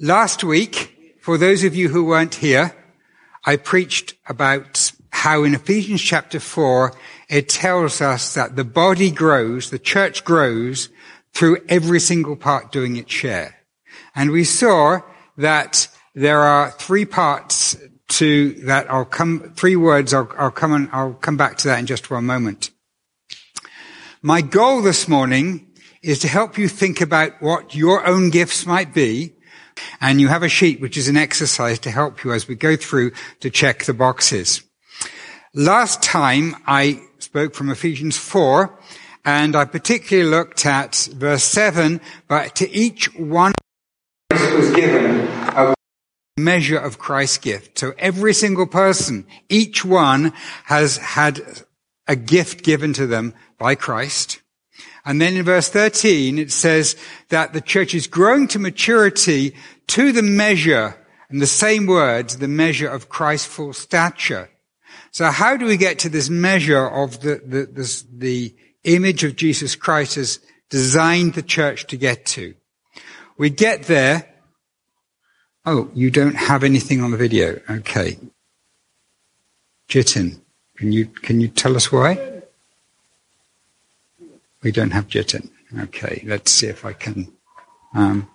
Last week, for those of you who weren't here, I preached about how in Ephesians chapter 4, it tells us that the body grows, the church grows through every single part doing its share. And we saw that there are three parts to that. I'll come, three words. I'll, I'll come and I'll come back to that in just one moment. My goal this morning is to help you think about what your own gifts might be and you have a sheet which is an exercise to help you as we go through to check the boxes. Last time I spoke from Ephesians 4 and I particularly looked at verse 7, but to each one was given a measure of Christ's gift. So every single person, each one has had a gift given to them by Christ. And then in verse 13, it says that the church is growing to maturity to the measure, in the same words, the measure of Christ's full stature. So how do we get to this measure of the, the, the image of Jesus Christ has designed the church to get to? We get there. Oh, you don't have anything on the video. Okay. Jitin, can you, can you tell us why? We don't have Jitin. Okay, let's see if I can. Um,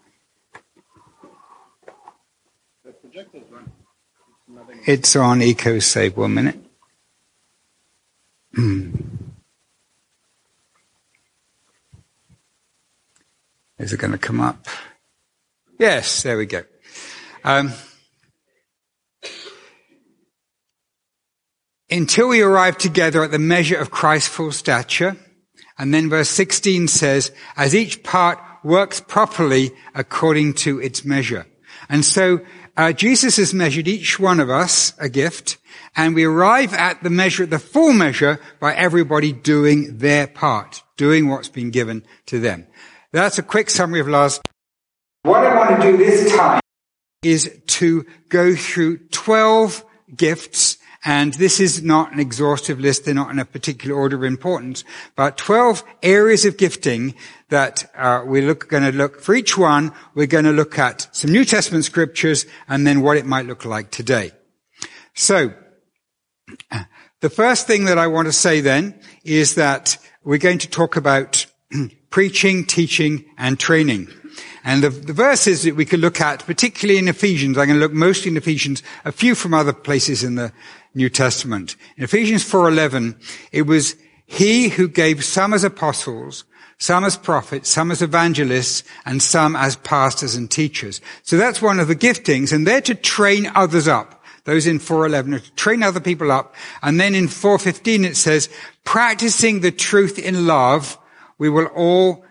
it's on EcoSave. One minute. Hmm. Is it going to come up? Yes, there we go. Um, until we arrive together at the measure of Christ's full stature, and then verse 16 says, as each part works properly according to its measure. And so uh, Jesus has measured each one of us a gift, and we arrive at the measure, the full measure, by everybody doing their part, doing what's been given to them. That's a quick summary of last. What I want to do this time is to go through 12 gifts and this is not an exhaustive list. They're not in a particular order of importance, but 12 areas of gifting that uh, we're going to look for each one. We're going to look at some New Testament scriptures and then what it might look like today. So, the first thing that I want to say then is that we're going to talk about preaching, teaching, and training. And the, the, verses that we could look at, particularly in Ephesians, I'm going to look mostly in Ephesians, a few from other places in the New Testament. In Ephesians 4:11, it was he who gave some as apostles, some as prophets, some as evangelists, and some as pastors and teachers. So that's one of the giftings, and they're to train others up. Those in 411 are to train other people up. And then in 415 it says, practicing the truth in love, we will all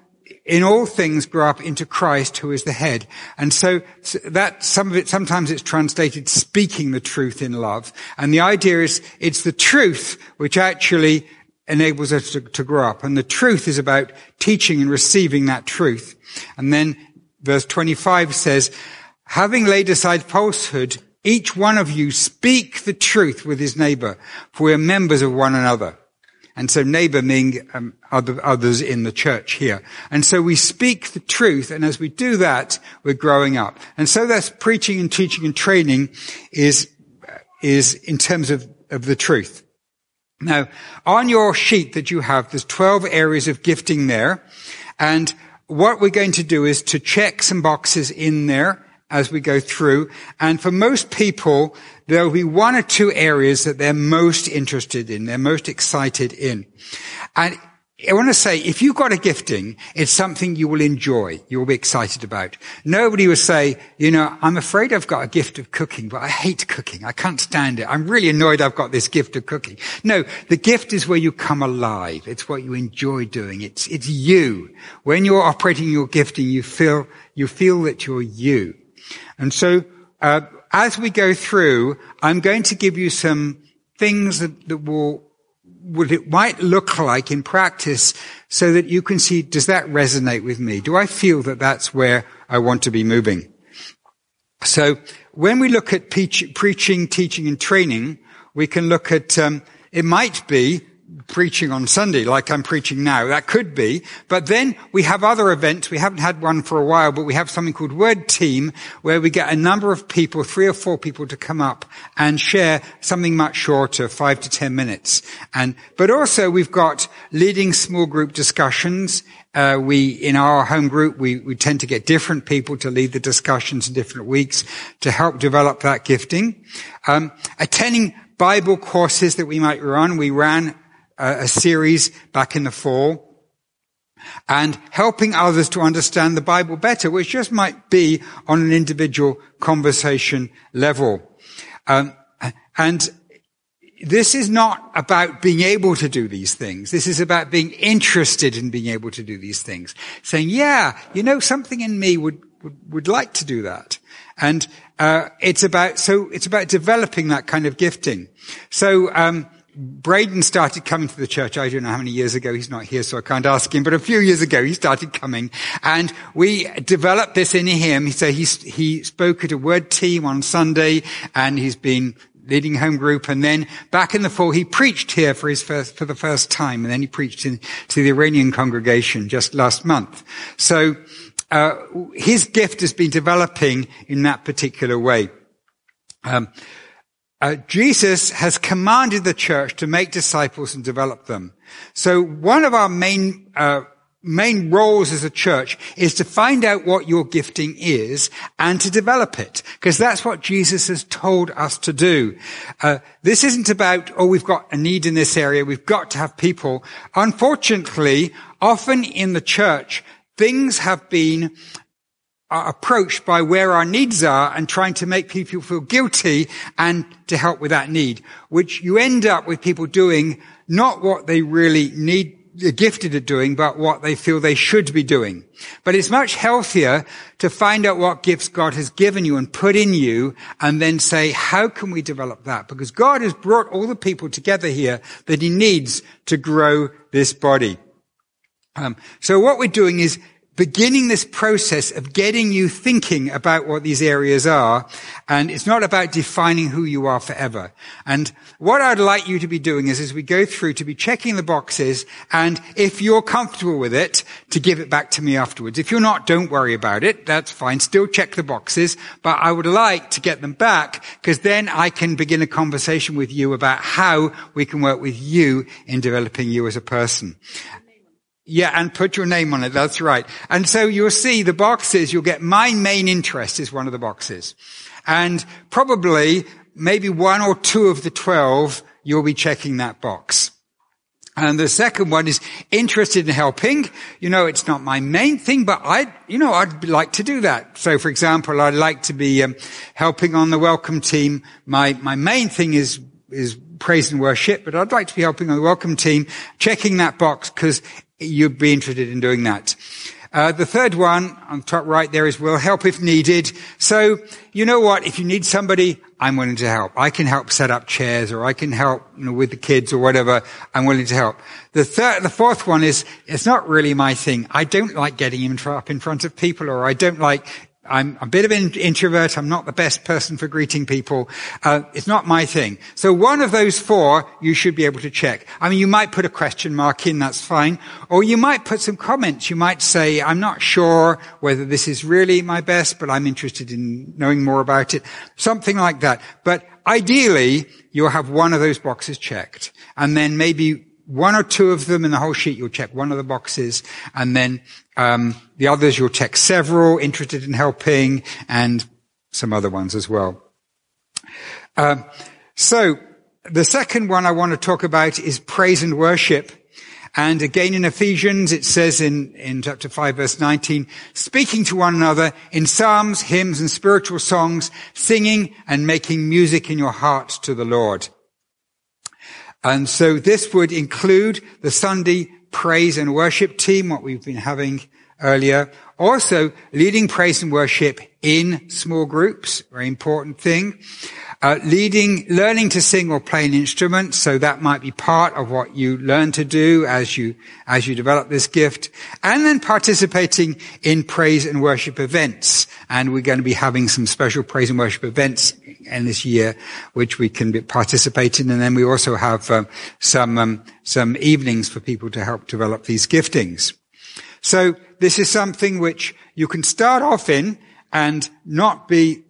in all things grow up into Christ who is the head. And so that some of it, sometimes it's translated speaking the truth in love. And the idea is it's the truth which actually enables us to, to grow up. And the truth is about teaching and receiving that truth. And then verse 25 says, having laid aside falsehood, each one of you speak the truth with his neighbor, for we are members of one another. And so neighbor meaning um, other, others in the church here. And so we speak the truth, and as we do that, we're growing up. And so that's preaching and teaching and training is, is in terms of, of the truth. Now, on your sheet that you have, there's 12 areas of gifting there. And what we're going to do is to check some boxes in there as we go through. And for most people, there will be one or two areas that they're most interested in, they're most excited in. And I want to say, if you've got a gifting, it's something you will enjoy, you will be excited about. Nobody will say, you know, I'm afraid I've got a gift of cooking, but I hate cooking. I can't stand it. I'm really annoyed I've got this gift of cooking. No, the gift is where you come alive. It's what you enjoy doing. It's, it's you. When you're operating your gifting, you feel, you feel that you're you. And so, uh, as we go through, I'm going to give you some things that, that will, what it might look like in practice so that you can see, does that resonate with me? Do I feel that that's where I want to be moving? So when we look at preaching, teaching, and training, we can look at, um, it might be preaching on Sunday like I'm preaching now. That could be. But then we have other events. We haven't had one for a while, but we have something called Word Team where we get a number of people, three or four people to come up and share something much shorter, five to ten minutes. And, but also we've got leading small group discussions. Uh, we, in our home group, we, we tend to get different people to lead the discussions in different weeks to help develop that gifting. Um, attending Bible courses that we might run. We ran a, series back in the fall and helping others to understand the Bible better, which just might be on an individual conversation level. Um, and this is not about being able to do these things. This is about being interested in being able to do these things. Saying, yeah, you know, something in me would, would, would like to do that. And, uh, it's about, so it's about developing that kind of gifting. So, um, Braden started coming to the church. I don't know how many years ago. He's not here, so I can't ask him. But a few years ago, he started coming, and we developed this in him. So he he spoke at a word team on Sunday, and he's been leading home group. And then back in the fall, he preached here for his first for the first time, and then he preached in, to the Iranian congregation just last month. So uh, his gift has been developing in that particular way. Um, uh, Jesus has commanded the church to make disciples and develop them. So one of our main uh, main roles as a church is to find out what your gifting is and to develop it because that's what jesus has told us to do uh, this isn't about oh we've got a need in this area we've got to have people unfortunately often in the church things have been are approached by where our needs are and trying to make people feel guilty and to help with that need, which you end up with people doing not what they really need, are gifted at doing, but what they feel they should be doing. But it's much healthier to find out what gifts God has given you and put in you and then say, how can we develop that? Because God has brought all the people together here that he needs to grow this body. Um, so what we're doing is beginning this process of getting you thinking about what these areas are. And it's not about defining who you are forever. And what I'd like you to be doing is as we go through to be checking the boxes and if you're comfortable with it, to give it back to me afterwards. If you're not, don't worry about it. That's fine. Still check the boxes, but I would like to get them back because then I can begin a conversation with you about how we can work with you in developing you as a person. Yeah, and put your name on it. That's right. And so you'll see the boxes, you'll get my main interest is one of the boxes. And probably maybe one or two of the 12, you'll be checking that box. And the second one is interested in helping. You know, it's not my main thing, but I, you know, I'd like to do that. So, for example, I'd like to be um, helping on the welcome team. My my main thing is is praise and worship, but I'd like to be helping on the welcome team, checking that box because you'd be interested in doing that. Uh, the third one on top right there is will help if needed. So, you know what? If you need somebody, I'm willing to help. I can help set up chairs or I can help, you know, with the kids or whatever. I'm willing to help. The third, the fourth one is, it's not really my thing. I don't like getting up in front of people or I don't like I'm a bit of an introvert. I'm not the best person for greeting people. Uh, it's not my thing. So one of those four, you should be able to check. I mean, you might put a question mark in, that's fine. Or you might put some comments. You might say, I'm not sure whether this is really my best, but I'm interested in knowing more about it. Something like that. But ideally, you'll have one of those boxes checked. And then maybe one or two of them in the whole sheet, you'll check one of the boxes, and then um, the others you'll check several, interested in helping, and some other ones as well. Um, so the second one I want to talk about is praise and worship. And again in Ephesians, it says in, in chapter 5 verse 19, speaking to one another in psalms, hymns, and spiritual songs, singing and making music in your heart to the Lord. And so this would include the Sunday praise and worship team, what we've been having earlier. Also, leading praise and worship in small groups, very important thing. Uh, leading, learning to sing or play an instrument, so that might be part of what you learn to do as you, as you develop this gift. And then participating in praise and worship events. And we're going to be having some special praise and worship events in this year, which we can participate in. And then we also have um, some um, some evenings for people to help develop these giftings. So this is something which you can start off in and not be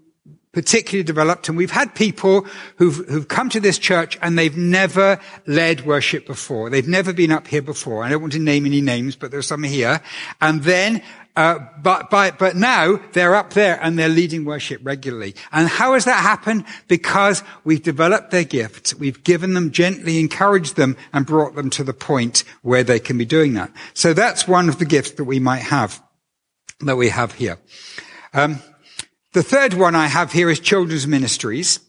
particularly developed. And we've had people who've, who've come to this church and they've never led worship before. They've never been up here before. I don't want to name any names, but there's some here. And then uh, but, but, but now they're up there and they're leading worship regularly. And how has that happened? Because we've developed their gifts. We've given them, gently encouraged them and brought them to the point where they can be doing that. So that's one of the gifts that we might have, that we have here. Um, the third one I have here is children's ministries.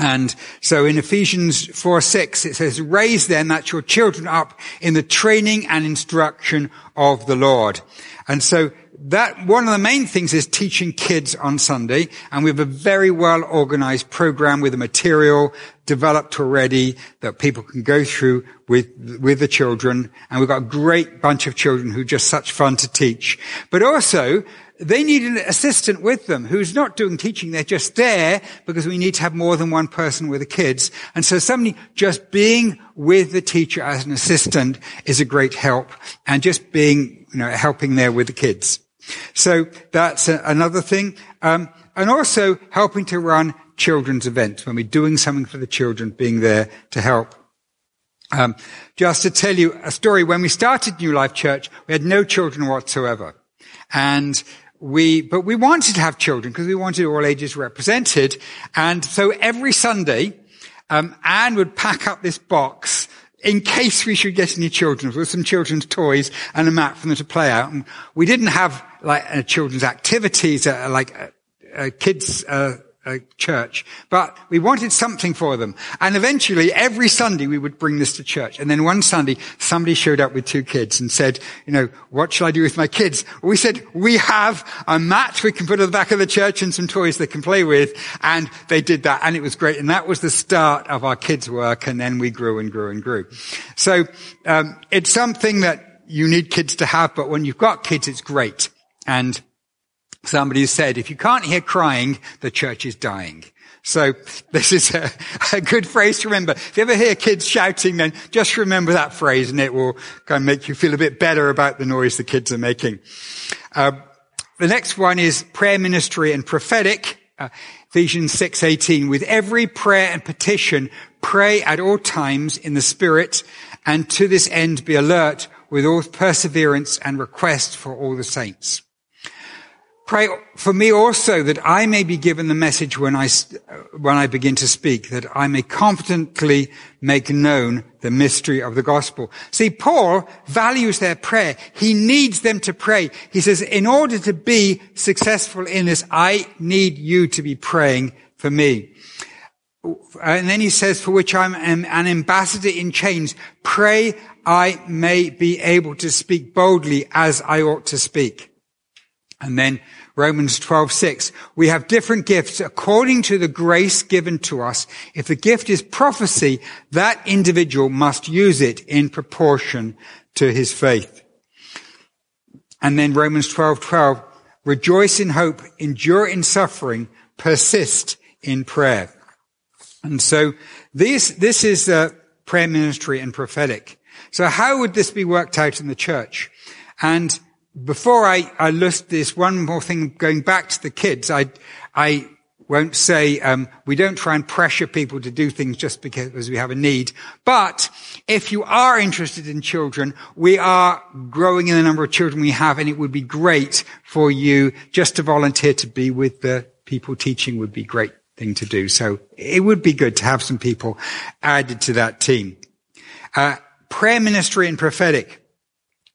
And so in Ephesians 4, 6, it says, raise then that your children up in the training and instruction of the Lord. And so that one of the main things is teaching kids on Sunday. And we have a very well organized program with a material developed already that people can go through with, with the children. And we've got a great bunch of children who are just such fun to teach. But also, they need an assistant with them who's not doing teaching. They're just there because we need to have more than one person with the kids. And so somebody just being with the teacher as an assistant is a great help and just being, you know, helping there with the kids. So that's a, another thing. Um, and also helping to run children's events when we're doing something for the children, being there to help. Um, just to tell you a story, when we started New Life Church, we had no children whatsoever. And we, but we wanted to have children because we wanted all ages represented. And so every Sunday, um, Anne would pack up this box in case we should get any children with some children's toys and a mat for them to play out. And we didn't have like uh, children's activities, uh, like uh, uh kids, a church, but we wanted something for them. And eventually every Sunday we would bring this to church. And then one Sunday somebody showed up with two kids and said, you know, what shall I do with my kids? We said, we have a mat we can put at the back of the church and some toys they can play with. And they did that and it was great. And that was the start of our kids work. And then we grew and grew and grew. So, um, it's something that you need kids to have, but when you've got kids, it's great. And Somebody said, if you can't hear crying, the church is dying. So this is a, a, good phrase to remember. If you ever hear kids shouting, then just remember that phrase and it will kind of make you feel a bit better about the noise the kids are making. Uh, the next one is prayer ministry and prophetic. Uh, Ephesians 6:18 with every prayer and petition pray at all times in the spirit and to this end be alert with all perseverance and request for all the saints. Pray for me also that I may be given the message when I, when I begin to speak, that I may confidently make known the mystery of the gospel. See, Paul values their prayer. He needs them to pray. He says, in order to be successful in this, I need you to be praying for me. And then he says, for which I'm an ambassador in chains, pray I may be able to speak boldly as I ought to speak. And then Romans 12, 6. We have different gifts according to the grace given to us. If the gift is prophecy, that individual must use it in proportion to his faith. And then Romans 12, 12. Rejoice in hope, endure in suffering, persist in prayer. And so this, this is uh, prayer ministry and prophetic. So how would this be worked out in the church? And before I, I list this, one more thing going back to the kids, I, I won't say um, we don't try and pressure people to do things just because we have a need. But if you are interested in children, we are growing in the number of children we have, and it would be great for you just to volunteer to be with the people teaching would be a great thing to do. So it would be good to have some people added to that team. Uh, prayer ministry and prophetic.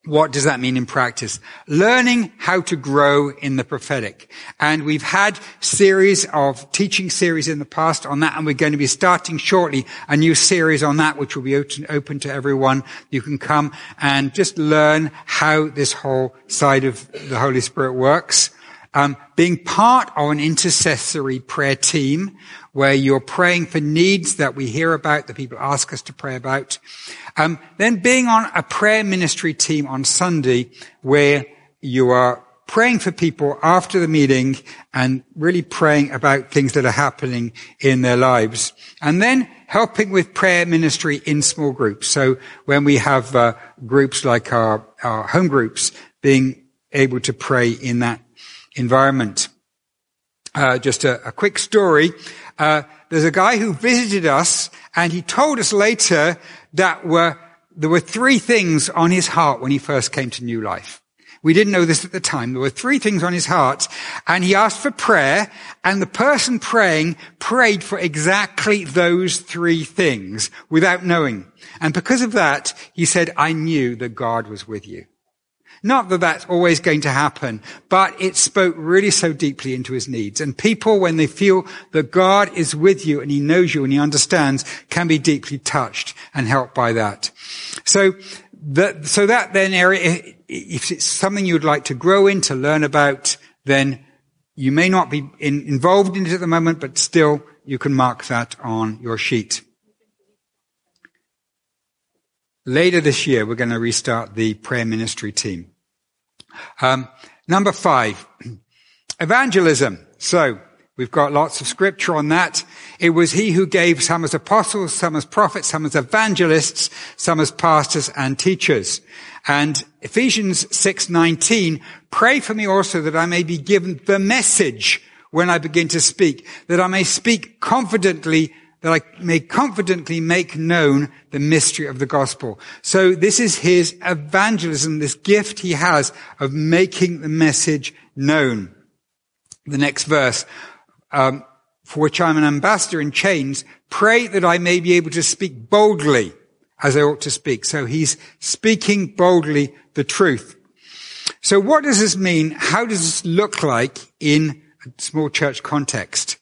What does that mean in practice? Learning how to grow in the prophetic. And we've had series of teaching series in the past on that, and we're going to be starting shortly a new series on that, which will be open to everyone. You can come and just learn how this whole side of the Holy Spirit works. Um, being part of an intercessory prayer team where you're praying for needs that we hear about, that people ask us to pray about. Um, then being on a prayer ministry team on Sunday where you are praying for people after the meeting and really praying about things that are happening in their lives. And then helping with prayer ministry in small groups. So when we have uh, groups like our, our home groups, being able to pray in that environment. Uh, just a, a, quick story. Uh, there's a guy who visited us, and he told us later that were there were three things on his heart when he first came to New Life. We didn't know this at the time. There were three things on his heart and he asked for prayer and the person praying prayed for exactly those three things without knowing. And because of that, he said, I knew that God was with you. Not that that's always going to happen, but it spoke really so deeply into his needs. And people, when they feel that God is with you and he knows you and he understands, can be deeply touched and helped by that. So that, so that then area, if it's something you'd like to grow in, to learn about, then you may not be in, involved in it at the moment, but still you can mark that on your sheet. Later this year, we're going to restart the prayer ministry team. Um, number five, evangelism. So we've got lots of scripture on that. It was he who gave some as apostles, some as prophets, some as evangelists, some as pastors and teachers. And Ephesians 6:19, pray for me also that I may be given the message when I begin to speak, that I may speak confidently, that I may confidently make known the mystery of the gospel. So this is his evangelism, this gift he has of making the message known. The next verse, um, for which I'm an ambassador in chains, pray that I may be able to speak boldly as I ought to speak. So he's speaking boldly the truth. So what does this mean? How does this look like in a small church context?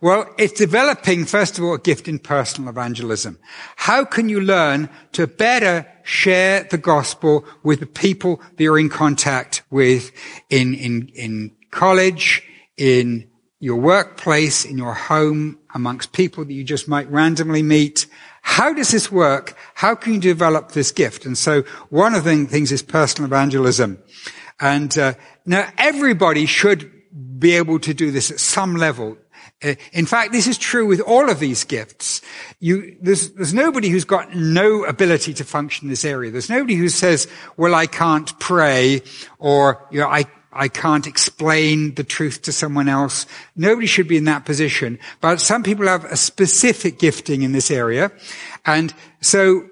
Well, it's developing, first of all, a gift in personal evangelism. How can you learn to better share the gospel with the people that you're in contact with in, in, in college, in your workplace, in your home, amongst people that you just might randomly meet. How does this work? How can you develop this gift? And so one of the things is personal evangelism. And uh, now everybody should be able to do this at some level. Uh, in fact, this is true with all of these gifts. You, there's, there's nobody who's got no ability to function in this area. There's nobody who says, well, I can't pray or, you know, I, I can't explain the truth to someone else. Nobody should be in that position. But some people have a specific gifting in this area. And so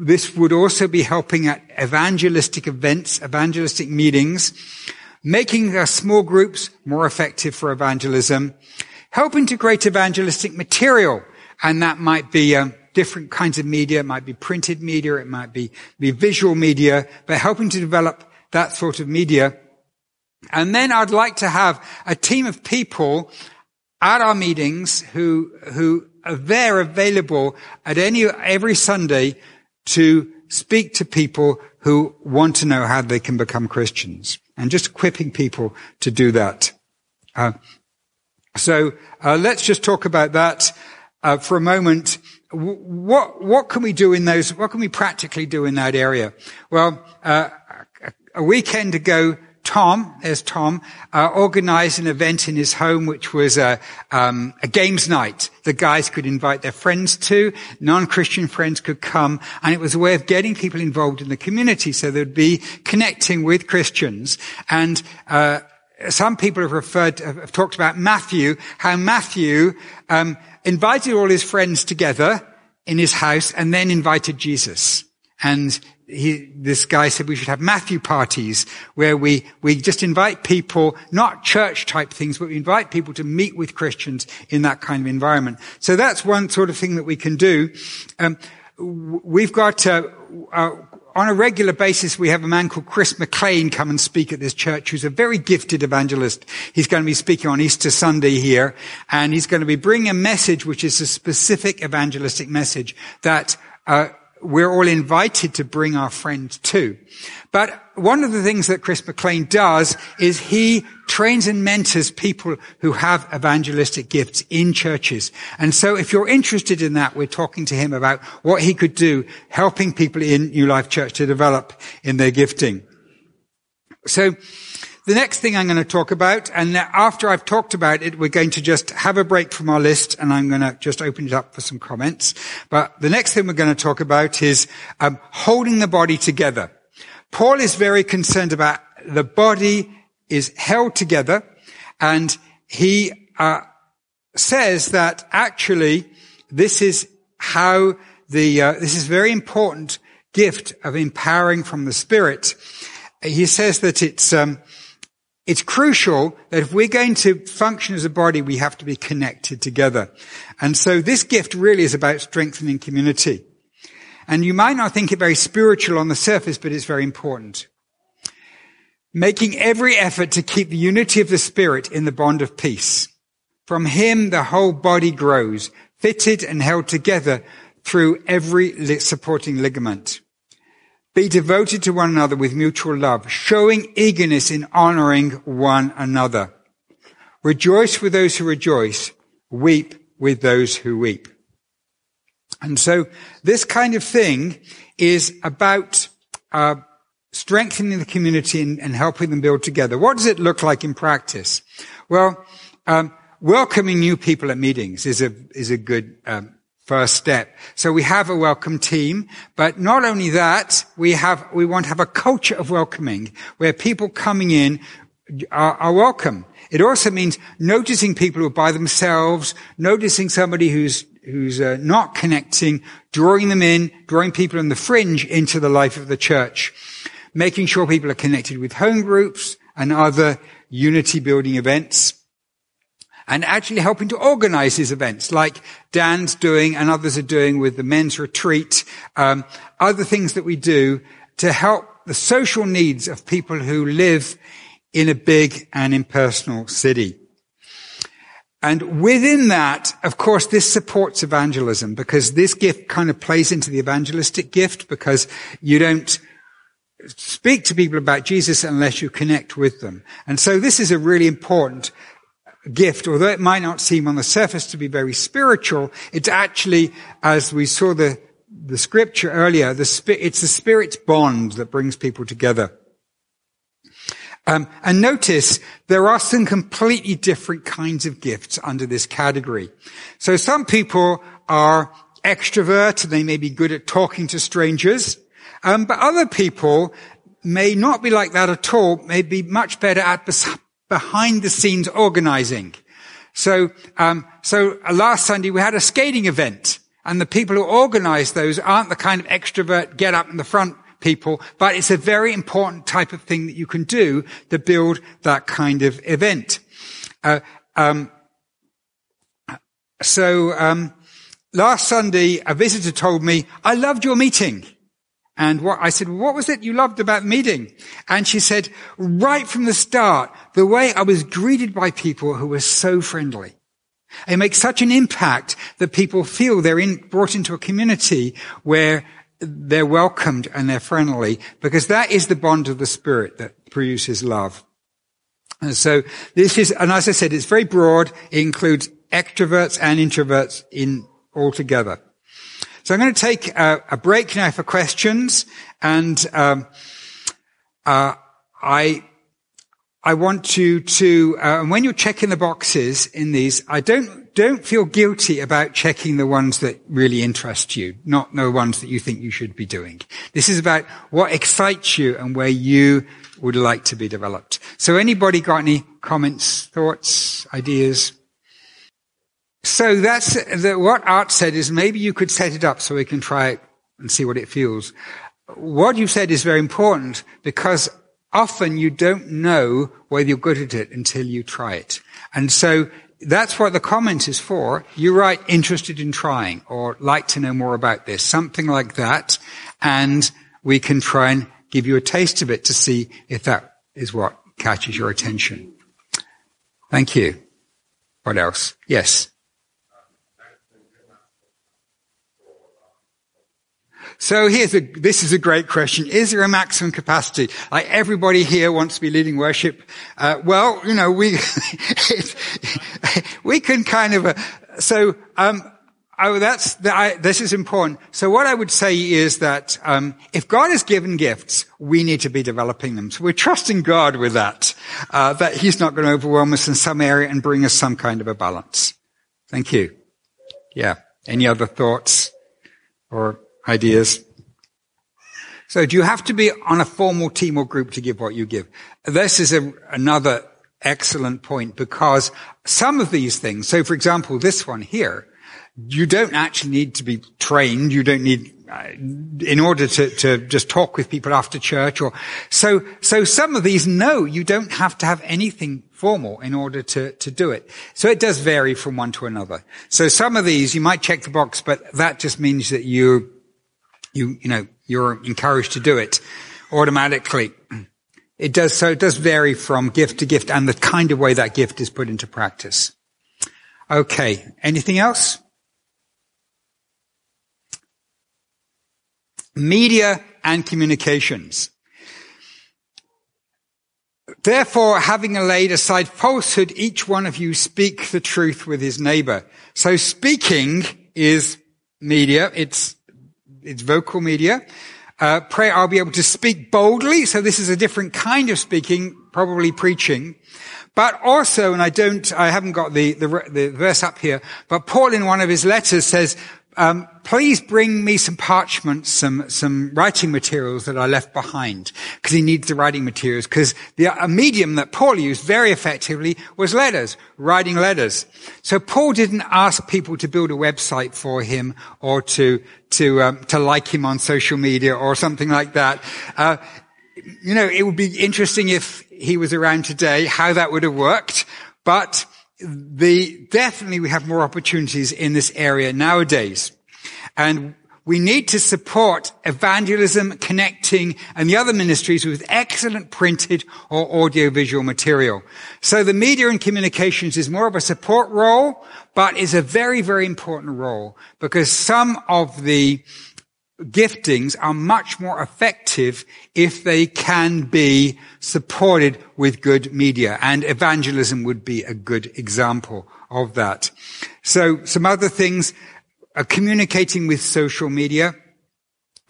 this would also be helping at evangelistic events, evangelistic meetings, making our small groups more effective for evangelism, helping to create evangelistic material. And that might be um, different kinds of media. It might be printed media. It might be, be visual media, but helping to develop that sort of media and then I'd like to have a team of people at our meetings who, who are there available at any, every Sunday to speak to people who want to know how they can become Christians and just equipping people to do that. Uh, so uh, let's just talk about that uh, for a moment. What what can we do in those? What can we practically do in that area? Well, uh, a weekend ago, Tom, there's Tom, uh, organized an event in his home, which was a, um, a games night. The guys could invite their friends to, non-Christian friends could come, and it was a way of getting people involved in the community, so they'd be connecting with Christians. And uh, some people have referred, to, have talked about Matthew, how Matthew um, invited all his friends together in his house, and then invited Jesus. And he, this guy said we should have Matthew parties where we, we just invite people, not church type things, but we invite people to meet with Christians in that kind of environment. So that's one sort of thing that we can do. Um, we've got, uh, uh, on a regular basis, we have a man called Chris McLean come and speak at this church, who's a very gifted evangelist. He's going to be speaking on Easter Sunday here, and he's going to be bringing a message which is a specific evangelistic message that uh, we're all invited to bring our friends to. But one of the things that Chris McLean does is he trains and mentors people who have evangelistic gifts in churches. And so if you're interested in that, we're talking to him about what he could do, helping people in New Life Church to develop in their gifting. So the next thing I'm going to talk about, and after I've talked about it, we're going to just have a break from our list, and I'm going to just open it up for some comments. But the next thing we're going to talk about is um, holding the body together. Paul is very concerned about the body is held together, and he uh, says that actually this is how the uh, this is very important gift of empowering from the Spirit. He says that it's um, it's crucial that if we're going to function as a body, we have to be connected together. And so this gift really is about strengthening community. And you might not think it very spiritual on the surface, but it's very important. Making every effort to keep the unity of the Spirit in the bond of peace. From Him, the whole body grows, fitted and held together through every supporting ligament. Be devoted to one another with mutual love, showing eagerness in honoring one another. Rejoice with those who rejoice, weep with those who weep. And so this kind of thing is about uh, strengthening the community and, and, helping them build together. What does it look like in practice? Well, um, welcoming new people at meetings is a is a good um, first step. So we have a welcome team, but not only that, we have, we want to have a culture of welcoming where people coming in are, are welcome. It also means noticing people who are by themselves, noticing somebody who's who's uh, not connecting, drawing them in, drawing people on the fringe into the life of the church, making sure people are connected with home groups and other unity building events and actually helping to organize these events like Dan's doing and others are doing with the men's retreat, um, other things that we do to help the social needs of people who live in a big and impersonal city. And within that, of course, this supports evangelism because this gift kind of plays into the evangelistic gift because you don't speak to people about Jesus unless you connect with them. And so this is a really important gift, although it might not seem on the surface to be very spiritual, it's actually, as we saw the, the scripture earlier, the, it's the Spirit's bond that brings people together. Um, and notice there are some completely different kinds of gifts under this category. So some people are extrovert they may be good at talking to strangers, um, but other people may not be like that at all, may be much better at behind the scenes organizing. So, um, so uh, last Sunday we had a skating event, and the people who organize those aren't the kind of extrovert get up in the front people, but it's a very important type of thing that you can do to build that kind of event. Uh, um, so um, last Sunday, a visitor told me, "I loved your meeting." And what, I said, what was it you loved about meeting? And she said, right from the start, the way I was greeted by people who were so friendly. It makes such an impact that people feel they're in, brought into a community where they're welcomed and they're friendly because that is the bond of the spirit that produces love. And so this is, and as I said, it's very broad. It includes extroverts and introverts in all together. So I'm going to take a, a break now for questions, and um, uh, I I want you to, uh, when you're checking the boxes in these, I don't don't feel guilty about checking the ones that really interest you, not the ones that you think you should be doing. This is about what excites you and where you would like to be developed. So, anybody got any comments, thoughts, ideas? So that's the, what Art said is maybe you could set it up so we can try it and see what it feels. What you said is very important because often you don't know whether you're good at it until you try it. And so that's what the comment is for. You write interested in trying or like to know more about this, something like that. And we can try and give you a taste of it to see if that is what catches your attention. Thank you. What else? Yes. So here's a, this is a great question. Is there a maximum capacity? Like everybody here wants to be leading worship. Uh, well, you know, we, we can kind of, uh, so, um, Oh, that's I, this is important. So what I would say is that um, if God has given gifts, we need to be developing them. So we're trusting God with that. Uh, that He's not going to overwhelm us in some area and bring us some kind of a balance. Thank you. Yeah. Any other thoughts or ideas? So do you have to be on a formal team or group to give what you give? This is a, another excellent point because some of these things, so for example, this one here, you don't actually need to be trained. You don't need, uh, in order to, to just talk with people after church or, so, so some of these, no, you don't have to have anything formal in order to, to do it. So it does vary from one to another. So some of these, you might check the box, but that just means that you, you, you know, you're encouraged to do it automatically. It does, so it does vary from gift to gift and the kind of way that gift is put into practice. Okay. Anything else? media and communications. Therefore, having laid aside falsehood, each one of you speak the truth with his neighbor. So speaking is media. It's, it's vocal media. Uh, pray I'll be able to speak boldly. So this is a different kind of speaking, probably preaching. But also, and I don't, I haven't got the, the, the verse up here, but Paul in one of his letters says, um, please bring me some parchment, some some writing materials that I left behind, because he needs the writing materials. Because the a medium that Paul used very effectively was letters, writing letters. So Paul didn't ask people to build a website for him or to to um, to like him on social media or something like that. Uh, you know, it would be interesting if he was around today, how that would have worked, but the, definitely we have more opportunities in this area nowadays. And we need to support evangelism, connecting, and the other ministries with excellent printed or audiovisual material. So the media and communications is more of a support role, but is a very, very important role because some of the giftings are much more effective if they can be supported with good media. And evangelism would be a good example of that. So some other things are communicating with social media,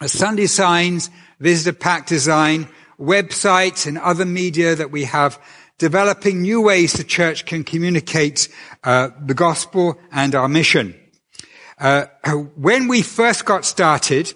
Sunday signs, visitor pack design, websites and other media that we have developing new ways the church can communicate uh, the gospel and our mission. Uh, when we first got started,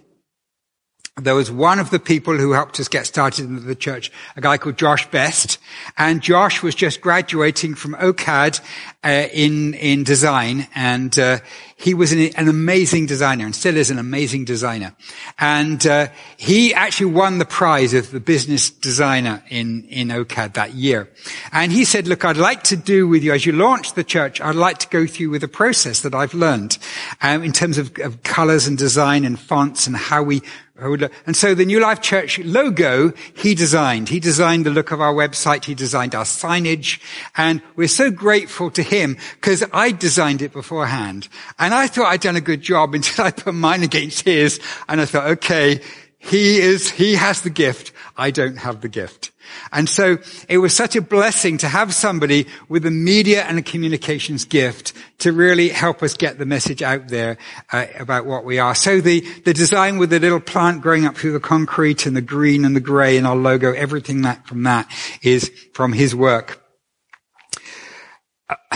there was one of the people who helped us get started in the church, a guy called Josh Best, and Josh was just graduating from OCAD uh, in in design, and uh, he was an, an, amazing designer, and still is an amazing designer. And uh, he actually won the prize of the business designer in in OCAD that year. And he said, "Look, I'd like to do with you as you launch the church. I'd like to go through with a process that I've learned um, in terms of, of colors and design and fonts and how we and so the New Life Church logo, he designed. He designed the look of our website. He designed our signage. And we're so grateful to him because I designed it beforehand. And I thought I'd done a good job until I put mine against his. And I thought, okay, he is, he has the gift. I don't have the gift. And so it was such a blessing to have somebody with a media and a communications gift to really help us get the message out there uh, about what we are. So the, the design with the little plant growing up through the concrete and the green and the gray and our logo, everything that from that is from his work.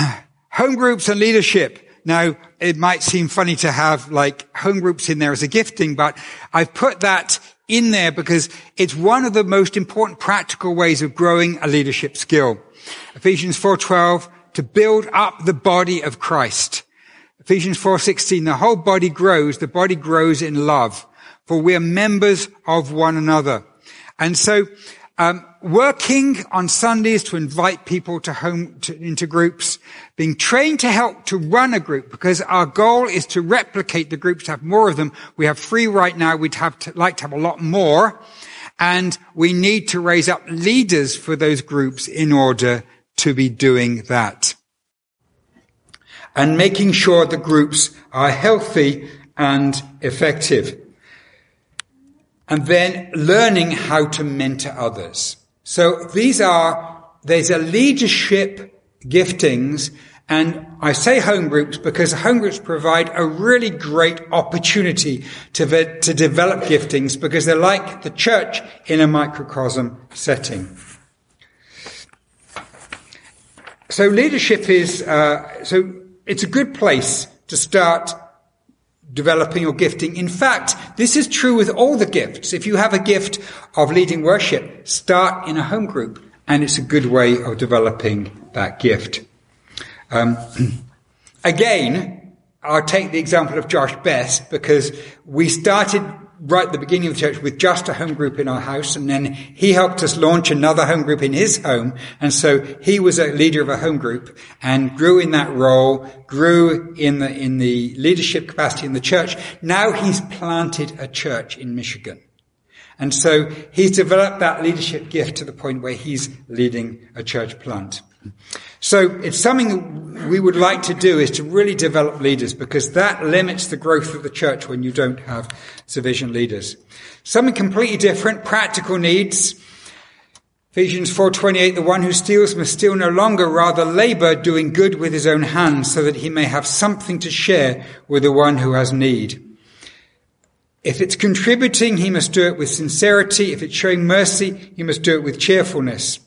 Home groups and leadership. Now, it might seem funny to have like home groups in there as a gifting, but I've put that in there because it's one of the most important practical ways of growing a leadership skill. Ephesians 4:12 to build up the body of Christ. Ephesians 4:16 the whole body grows, the body grows in love, for we are members of one another. And so um, working on Sundays to invite people to home to, into groups, being trained to help to run a group because our goal is to replicate the groups, to have more of them. We have three right now. We'd have to, like to have a lot more. And we need to raise up leaders for those groups in order to be doing that. And making sure the groups are healthy and effective and then learning how to mentor others. So these are, there's a leadership giftings And I say home groups because home groups provide a really great opportunity to, to develop giftings because they're like the church in a microcosm setting. So leadership is, uh, so it's a good place to start developing your gifting. In fact, this is true with all the gifts. If you have a gift of leading worship, start in a home group and it's a good way of developing that gift. Um, again, I'll take the example of Josh Best because we started right at the beginning of the church with just a home group in our house and then he helped us launch another home group in his home and so he was a leader of a home group and grew in that role grew in the in the leadership capacity in the church. Now he's planted a church in michigan. And so he's developed that leadership gift to the point where he's leading a church plant so it's something we would like to do is to really develop leaders because that limits the growth of the church when you don't have sufficient leaders. Something completely different, practical needs. Ephesians 4:28 the one who steals must steal no longer rather labor doing good with his own hands so that he may have something to share with the one who has need. If it's contributing, he must do it with sincerity. If it's showing mercy, he must do it with cheerfulness.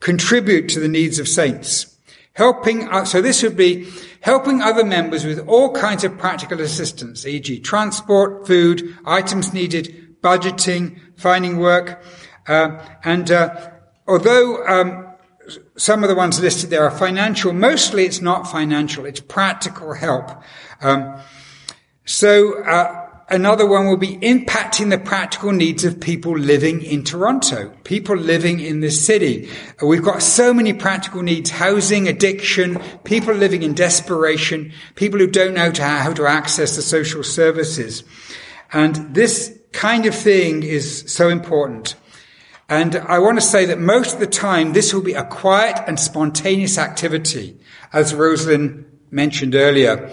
Contribute to the needs of saints. Helping, uh, so this would be helping other members with all kinds of practical assistance, e.g. transport, food, items needed, budgeting, finding work. Uh, and uh, although um, some of the ones listed there are financial, mostly it's not financial, it's practical help. Um, so uh, Another one will be impacting the practical needs of people living in Toronto, people living in this city. We've got so many practical needs, housing, addiction, people living in desperation, people who don't know how to access the social services. And this kind of thing is so important. And I want to say that most of the time, this will be a quiet and spontaneous activity, as Rosalind mentioned earlier.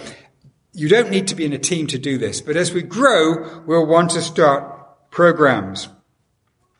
You don't need to be in a team to do this, but as we grow, we'll want to start programs.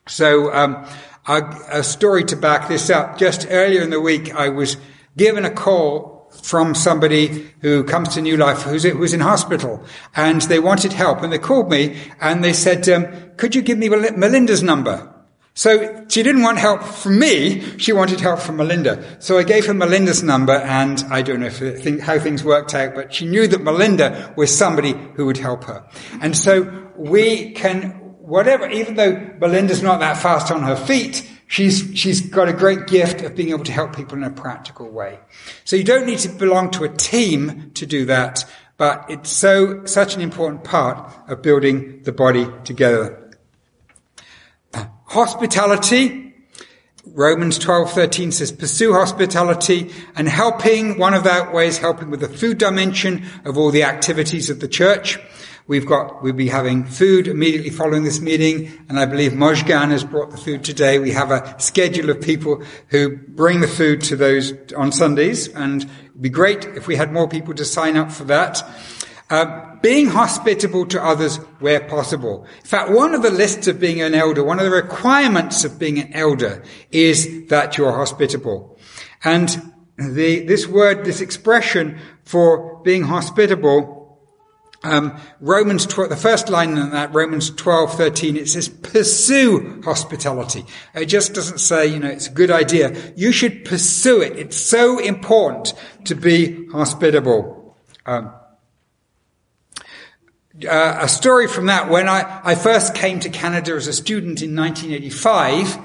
So, um, a, a story to back this up. Just earlier in the week, I was given a call from somebody who comes to New Life who's, who's in hospital and they wanted help and they called me and they said, um, could you give me Melinda's number? So she didn't want help from me, she wanted help from Melinda. So I gave her Melinda's number and I don't know if, how things worked out, but she knew that Melinda was somebody who would help her. And so we can, whatever, even though Melinda's not that fast on her feet, she's, she's got a great gift of being able to help people in a practical way. So you don't need to belong to a team to do that, but it's so, such an important part of building the body together. Hospitality. Romans 12:13 says pursue hospitality and helping one of that ways helping with the food dimension of all the activities of the church. We've got we'll be having food immediately following this meeting and I believe Mojgan has brought the food today. We have a schedule of people who bring the food to those on Sundays and it'd be great if we had more people to sign up for that. Uh, being hospitable to others where possible. In fact, one of the lists of being an elder, one of the requirements of being an elder is that you're hospitable. And the, this word, this expression for being hospitable, um, Romans 12, the first line in that, Romans 12, 13, it says, pursue hospitality. It just doesn't say, you know, it's a good idea. You should pursue it. It's so important to be hospitable. Um, uh, a story from that. When I, I first came to Canada as a student in 1985,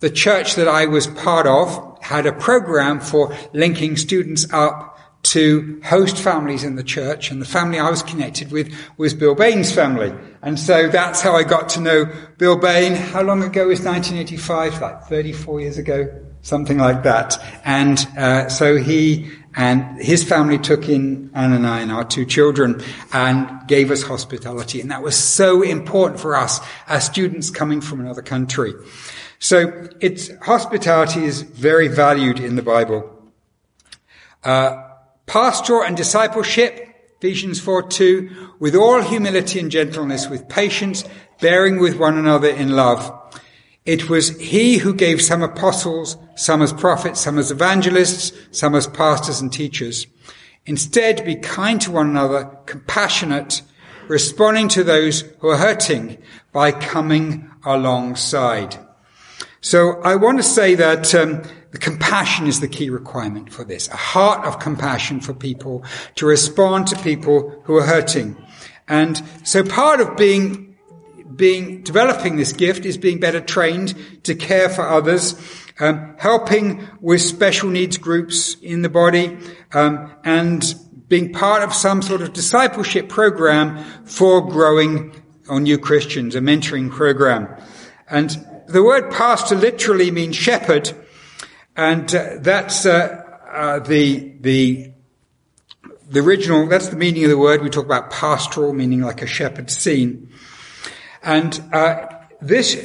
the church that I was part of had a program for linking students up to host families in the church, and the family I was connected with was Bill Bain's family. And so that's how I got to know Bill Bain. How long ago was 1985? Like 34 years ago, something like that. And uh, so he and his family took in Anne and I and our two children and gave us hospitality. And that was so important for us as students coming from another country. So it's, hospitality is very valued in the Bible. Uh, pastoral and discipleship, Ephesians 4 2, with all humility and gentleness, with patience, bearing with one another in love. It was he who gave some apostles, some as prophets, some as evangelists, some as pastors and teachers. Instead, be kind to one another, compassionate, responding to those who are hurting by coming alongside. So I want to say that um, the compassion is the key requirement for this. A heart of compassion for people to respond to people who are hurting. And so part of being being developing this gift is being better trained to care for others, um, helping with special needs groups in the body, um, and being part of some sort of discipleship program for growing on new Christians, a mentoring program. And the word pastor literally means shepherd, and uh, that's uh, uh, the the the original. That's the meaning of the word. We talk about pastoral, meaning like a shepherd's scene. And uh, this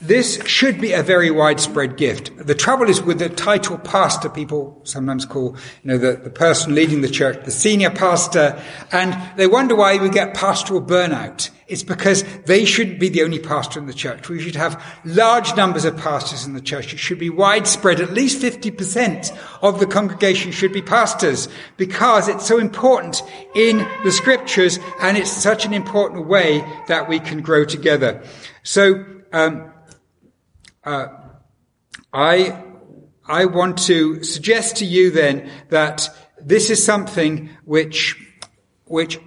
this should be a very widespread gift. The trouble is with the title pastor, people sometimes call, you know, the, the person leading the church, the senior pastor, and they wonder why we get pastoral burnout. It's because they shouldn't be the only pastor in the church. We should have large numbers of pastors in the church. It should be widespread. At least 50% of the congregation should be pastors because it's so important in the scriptures and it's such an important way that we can grow together. So, um, uh, I, I want to suggest to you then that this is something which, which,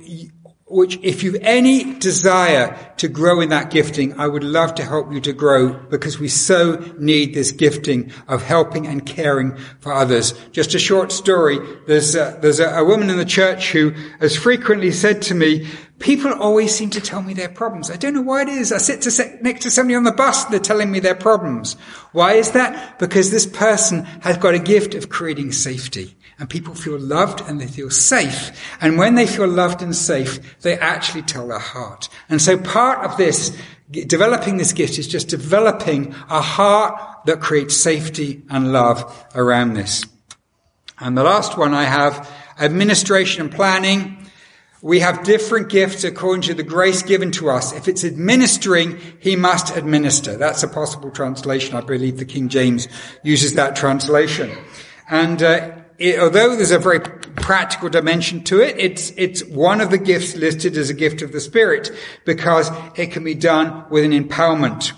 which if you've any desire to grow in that gifting, I would love to help you to grow because we so need this gifting of helping and caring for others. Just a short story. There's a, there's a, a woman in the church who has frequently said to me, People always seem to tell me their problems. I don't know why it is. I sit to, next to somebody on the bus, and they're telling me their problems. Why is that? Because this person has got a gift of creating safety. And people feel loved and they feel safe. And when they feel loved and safe, they actually tell their heart. And so part of this, developing this gift is just developing a heart that creates safety and love around this. And the last one I have, administration and planning. We have different gifts according to the grace given to us. If it's administering, he must administer. That's a possible translation. I believe the King James uses that translation. And uh, it, although there's a very practical dimension to it, it's it's one of the gifts listed as a gift of the Spirit because it can be done with an empowerment.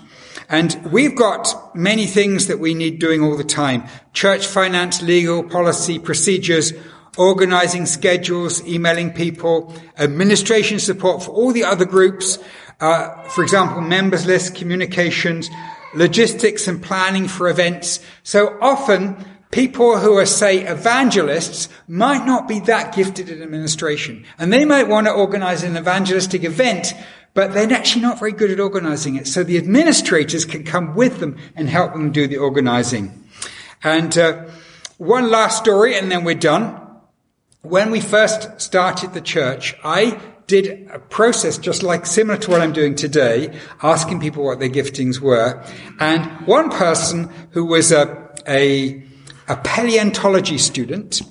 And we've got many things that we need doing all the time. Church finance, legal, policy, procedures, organizing schedules, emailing people, administration support for all the other groups, uh, for example, members list, communications, logistics and planning for events. So often people who are, say, evangelists might not be that gifted in administration. And they might want to organize an evangelistic event, but they're actually not very good at organizing it. So the administrators can come with them and help them do the organizing. And uh, one last story, and then we're done when we first started the church, I did a process just like similar to what I'm doing today, asking people what their giftings were. And one person who was a, a, a paleontology student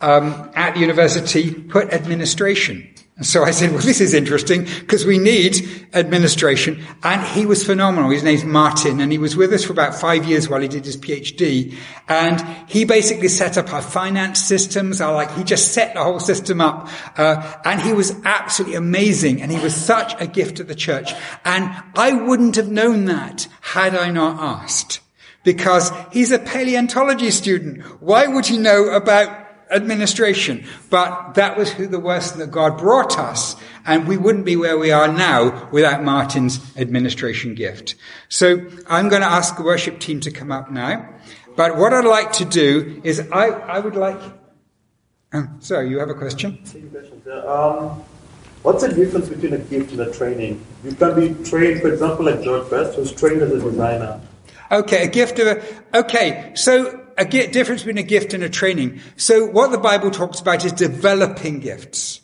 um, at the university put administration. And so I said, well, this is interesting because we need administration. And he was phenomenal. His name's Martin and he was with us for about five years while he did his PhD. And he basically set up our finance systems. Our, like, he just set the whole system up. Uh, and he was absolutely amazing. And he was such a gift to the church. And I wouldn't have known that had I not asked because he's a paleontology student. Why would he know about administration. But that was who the person that God brought us. And we wouldn't be where we are now without Martin's administration gift. So I'm going to ask the worship team to come up now. But what I'd like to do is I, I would like. Oh, so you have a question? Um, what's the difference between a gift and a training? You can be trained, for example, like George Best, who's trained as a designer. Okay, a gift of a, okay, so a difference between a gift and a training. So what the Bible talks about is developing gifts.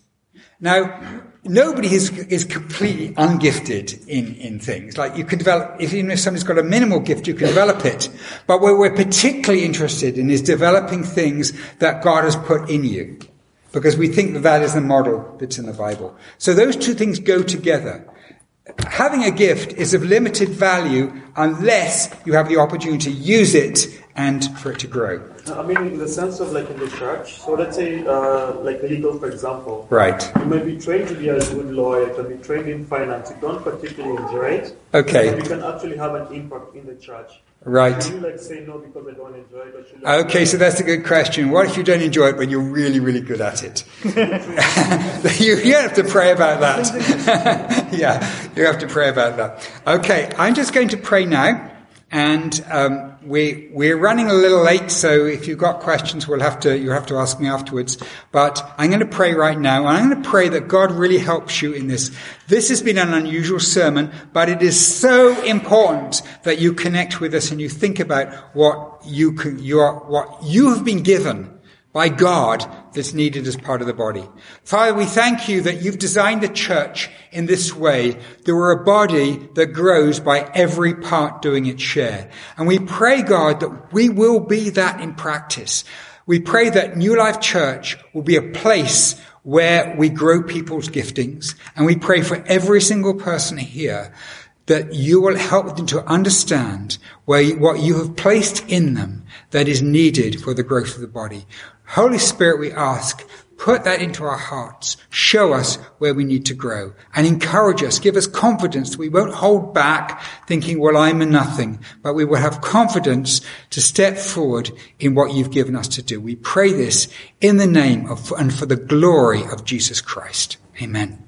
Now, nobody is, is completely ungifted in, in things. Like you can develop, if, even if somebody's got a minimal gift, you can develop it. But what we're particularly interested in is developing things that God has put in you. Because we think that that is the model that's in the Bible. So those two things go together. having a gift is of limited value unless you have the opportunity to use it and for it to grow. I mean, in the sense of like in the church. So let's say, uh, like the legal, for example. Right. You might be trained to be a good lawyer, you can be trained in finance, you don't particularly enjoy it. Okay. You can actually have an impact in the church. Right. Can you like say no because I don't enjoy it? Should Okay, so that's a good question. What if you don't enjoy it, but you're really, really good at it? you, you have to pray about that. yeah, you have to pray about that. Okay, I'm just going to pray now, and um, we we're running a little late, so if you've got questions, we'll have to you have to ask me afterwards. But I'm going to pray right now, and I'm going to pray that God really helps you in this. This has been an unusual sermon, but it is so important that you connect with us and you think about what you can, you are, what you have been given by God that's needed as part of the body. Father, we thank you that you've designed the church in this way that we're a body that grows by every part doing its share. And we pray, God, that we will be that in practice. We pray that New Life Church will be a place where we grow people's giftings. And we pray for every single person here that you will help them to understand where you, what you have placed in them that is needed for the growth of the body. Holy Spirit, we ask, put that into our hearts. Show us where we need to grow and encourage us. Give us confidence we won't hold back thinking, well, I'm a nothing, but we will have confidence to step forward in what you've given us to do. We pray this in the name of and for the glory of Jesus Christ. Amen.